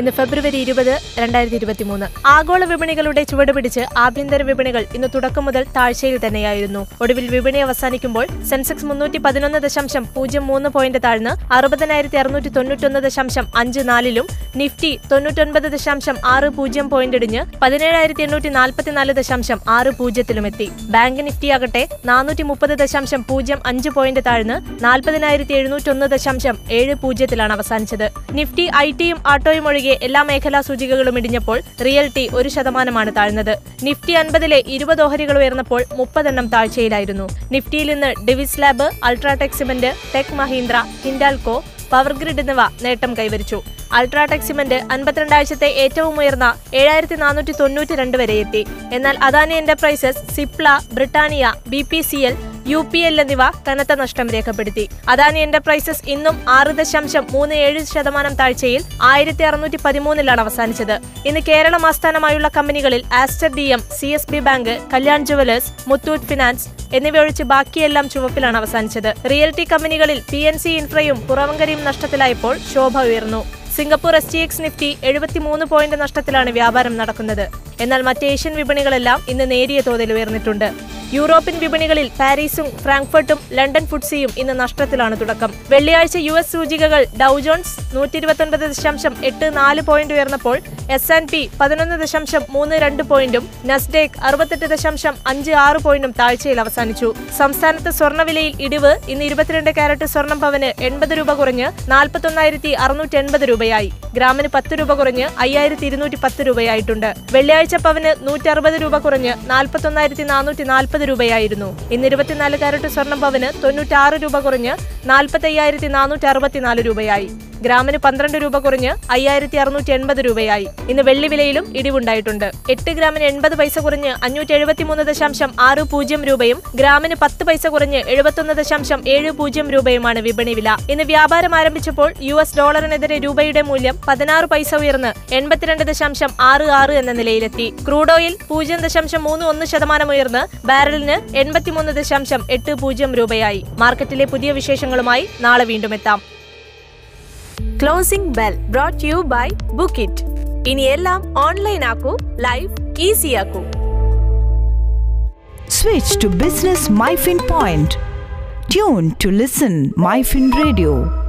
ഇന്ന് ഫെബ്രുവരി ഇരുപത് രണ്ടായിരത്തി ഇരുപത്തി മൂന്ന് ആഗോള വിപണികളുടെ ചുവടുപിടിച്ച് ആഭ്യന്തര വിപണികൾ ഇന്ന് തുടക്കം മുതൽ താഴ്ചയിൽ തന്നെയായിരുന്നു. ഒടുവിൽ വിപണി അവസാനിക്കുമ്പോൾ സെൻസെക്സ് മുന്നൂറ്റി പതിനൊന്ന് ദശാംശം പൂജ്യം മൂന്ന് പോയിന്റ് താഴ്ന്ന് അറുപതിനായിരത്തി അറുന്നൂറ്റി തൊണ്ണൂറ്റൊന്ന് ദശാംശം അഞ്ച് നാലിലും നിഫ്റ്റി തൊണ്ണൂറ്റൊൻപത് ദശാംശം ആറ് പൂജ്യം പോയിന്റ് ഇടിഞ്ഞ് പതിനേഴായിരത്തി എണ്ണൂറ്റി നാൽപ്പത്തിനാല് ദശാംശം ആറ് പൂജ്യത്തിലുമെത്തി. ബാങ്ക് നിഫ്റ്റി ആകട്ടെ നാനൂറ്റി മുപ്പത് ദശാംശം പൂജ്യം അഞ്ച് പോയിന്റ് താഴ്ന്ന് നാൽപ്പതിനായിരത്തി എഴുന്നൂറ്റൊന്ന് ദശാംശം ഏഴ് പൂജ്യത്തിലാണ് അവസാനിച്ചത്. നിഫ്റ്റി ഐ ടിയും ആട്ടോയും ഒഴികെ എല്ലാ മേഖലാ സൂചികകളും ഇടിഞ്ഞപ്പോൾ റിയൽറ്റി ഒരു ശതമാനമാണ് താഴ്ന്നത്. നിഫ്റ്റി അൻപതിലെ ഇരുപത് ഓഹരികൾ ഉയർന്നപ്പോൾ മുപ്പതെണ്ണം താഴ്ചയിലായിരുന്നു. നിഫ്റ്റിയിൽ നിന്ന് Divi's lab UltraTech cement tech Mahindra Hindalco PowerGrid എന്നിവ നേട്ടം കൈവരിച്ചു. അൾട്രാടെക് സിമന്റ് അൻപത്തിരണ്ടാഴ്ചത്തെ ഏറ്റവും ഉയർന്ന ഏഴായിരത്തി നാനൂറ്റി തൊണ്ണൂറ്റി രണ്ട് വരെ എത്തി. എന്നാൽ Adani enterprises Cipla Britannia B P C L U P L എന്നിവ കനത്ത നഷ്ടം രേഖപ്പെടുത്തി. അദാനി എന്റർപ്രൈസസ് ഇന്നും ആറ് ദശാംശം മൂന്ന് ഏഴ് ശതമാനം താഴ്ചയിൽ ആയിരത്തി അറുന്നൂറ്റി പതിമൂന്നിലാണ് അവസാനിച്ചത്. ഇന്ന് കേരളം ആസ്ഥാനമായുള്ള കമ്പനികളിൽ Aster D M C S B bank Kalyan jewellers Muthoot finance എന്നിവയൊഴിച്ച് ബാക്കിയെല്ലാം ചുവപ്പിലാണ് അവസാനിച്ചത്. റിയൽറ്റി കമ്പനികളിൽ പി എൻ സി ഇൻഫ്രയും പുറവങ്കരയും നഷ്ടത്തിലായപ്പോൾ ശോഭ ഉയർന്നു. Singapore S T X Nifty എഴുപത്തിമൂന്ന് പോയിന്റ് നഷ്ടത്തിലാണ് വ്യാപാരം നടക്കുന്നത്. എന്നാൽ മറ്റ് ഏഷ്യൻ വിപണികളെല്ലാം ഇന്ന് നേരിയ തോതിൽ ഉയർന്നിട്ടുണ്ട്. യൂറോപ്യൻ വിപണികളിൽ പാരീസും ഫ്രാങ്ക്ഫർട്ടും ലണ്ടൻ ഫുഡ്സിയും ഇന്ന് നഷ്ടത്തിലാണ് തുടക്കം. വെള്ളിയാഴ്ച യു എസ് സൂചികകൾ ഡൌജോൺസ് നൂറ്റി ഇരുപത്തൊൻപത് ദശാംശം എട്ട് നാല് പോയിന്റ് ഉയർന്നപ്പോൾ എസ് ആൻഡ് പി പതിനൊന്ന് ദശാംശം മൂന്ന് രണ്ട് പോയിന്റും നസ്ഡേക്ക് അറുപത്തെട്ട് ദശാംശം അഞ്ച് ആറ് പോയിന്റും താഴ്ചയിൽ അവസാനിച്ചു. സംസ്ഥാനത്ത് സ്വർണവിലയിൽ ഇടിവ് ഇന്ന് ഇരുപത്തിരണ്ട് കാരറ്റ് സ്വർണം പവന് എൺപത് രൂപ കുറഞ്ഞ് നാൽപ്പത്തൊന്നായിരത്തി അറുന്നൂറ്റി എൺപത് രൂപയായി. ഗ്രാമിന് പത്ത് രൂപ കുറഞ്ഞ് അയ്യായിരത്തി ഇരുന്നൂറ്റി പത്ത് രൂപയായിട്ടുണ്ട്. വെള്ളിയാഴ്ച പവന് നൂറ്റി അറുപത് രൂപ കുറഞ്ഞ് നാൽപ്പത്തൊന്നായിരത്തി നാനൂറ്റി നാൽപ്പത് രൂപയായിരുന്നു. ഇന്ന് ഇരുപത്തിനാല് കാരറ്റ് സ്വർണം പവന് തൊണ്ണൂറ്റാറ് രൂപ കുറഞ്ഞ് നാൽപ്പത്തി അയ്യായിരത്തി നാനൂറ്റി അറുപത്തിനാല് രൂപയായി. ഗ്രാമിന് പന്ത്രണ്ട് രൂപ കുറഞ്ഞ് അയ്യായിരത്തി അറുന്നൂറ്റി എൺപത് രൂപയായി. ഇന്ന് വെള്ളി വിലയിലും ഇടിവുണ്ടായിട്ടുണ്ട്. എട്ട് ഗ്രാമിന് എൺപത് പൈസ കുറഞ്ഞ് അഞ്ഞൂറ്റി എഴുപത്തിമൂന്ന് ദശാംശം ആറ് പൂജ്യം രൂപയും ഗ്രാമിന് പത്ത് പൈസ കുറഞ്ഞ് എഴുപത്തൊന്ന് ദശാംശം ഏഴ് പൂജ്യം രൂപയുമാണ് വിപണി വില. ഇന്ന് വ്യാപാരം ആരംഭിച്ചപ്പോൾ യു എസ് ഡോളറിനെതിരെ രൂപയുടെ മൂല്യം പതിനാറ് പൈസ ഉയർന്ന് എൺപത്തിരണ്ട് ദശാംശം ആറ് ആറ് എന്ന നിലയിലെത്തി. ക്രൂഡ് ഓയിൽ പൂജ്യം ദശാംശം മൂന്ന് ഒന്ന് ശതമാനം ഉയർന്ന് ബാരലിന് എൺപത്തിമൂന്ന് ദശാംശം എട്ട് പൂജ്യം രൂപയായി. മാർക്കറ്റിലെ പുതിയ വിശേഷങ്ങളുമായി നാളെ വീണ്ടും എത്താം. Closing bell brought you by book it ഇനി എല്ലാം ഓൺലൈൻ ആക്കൂ life easy ആക്കൂ. To business MyFin point tune to listen MyFin radio Radio.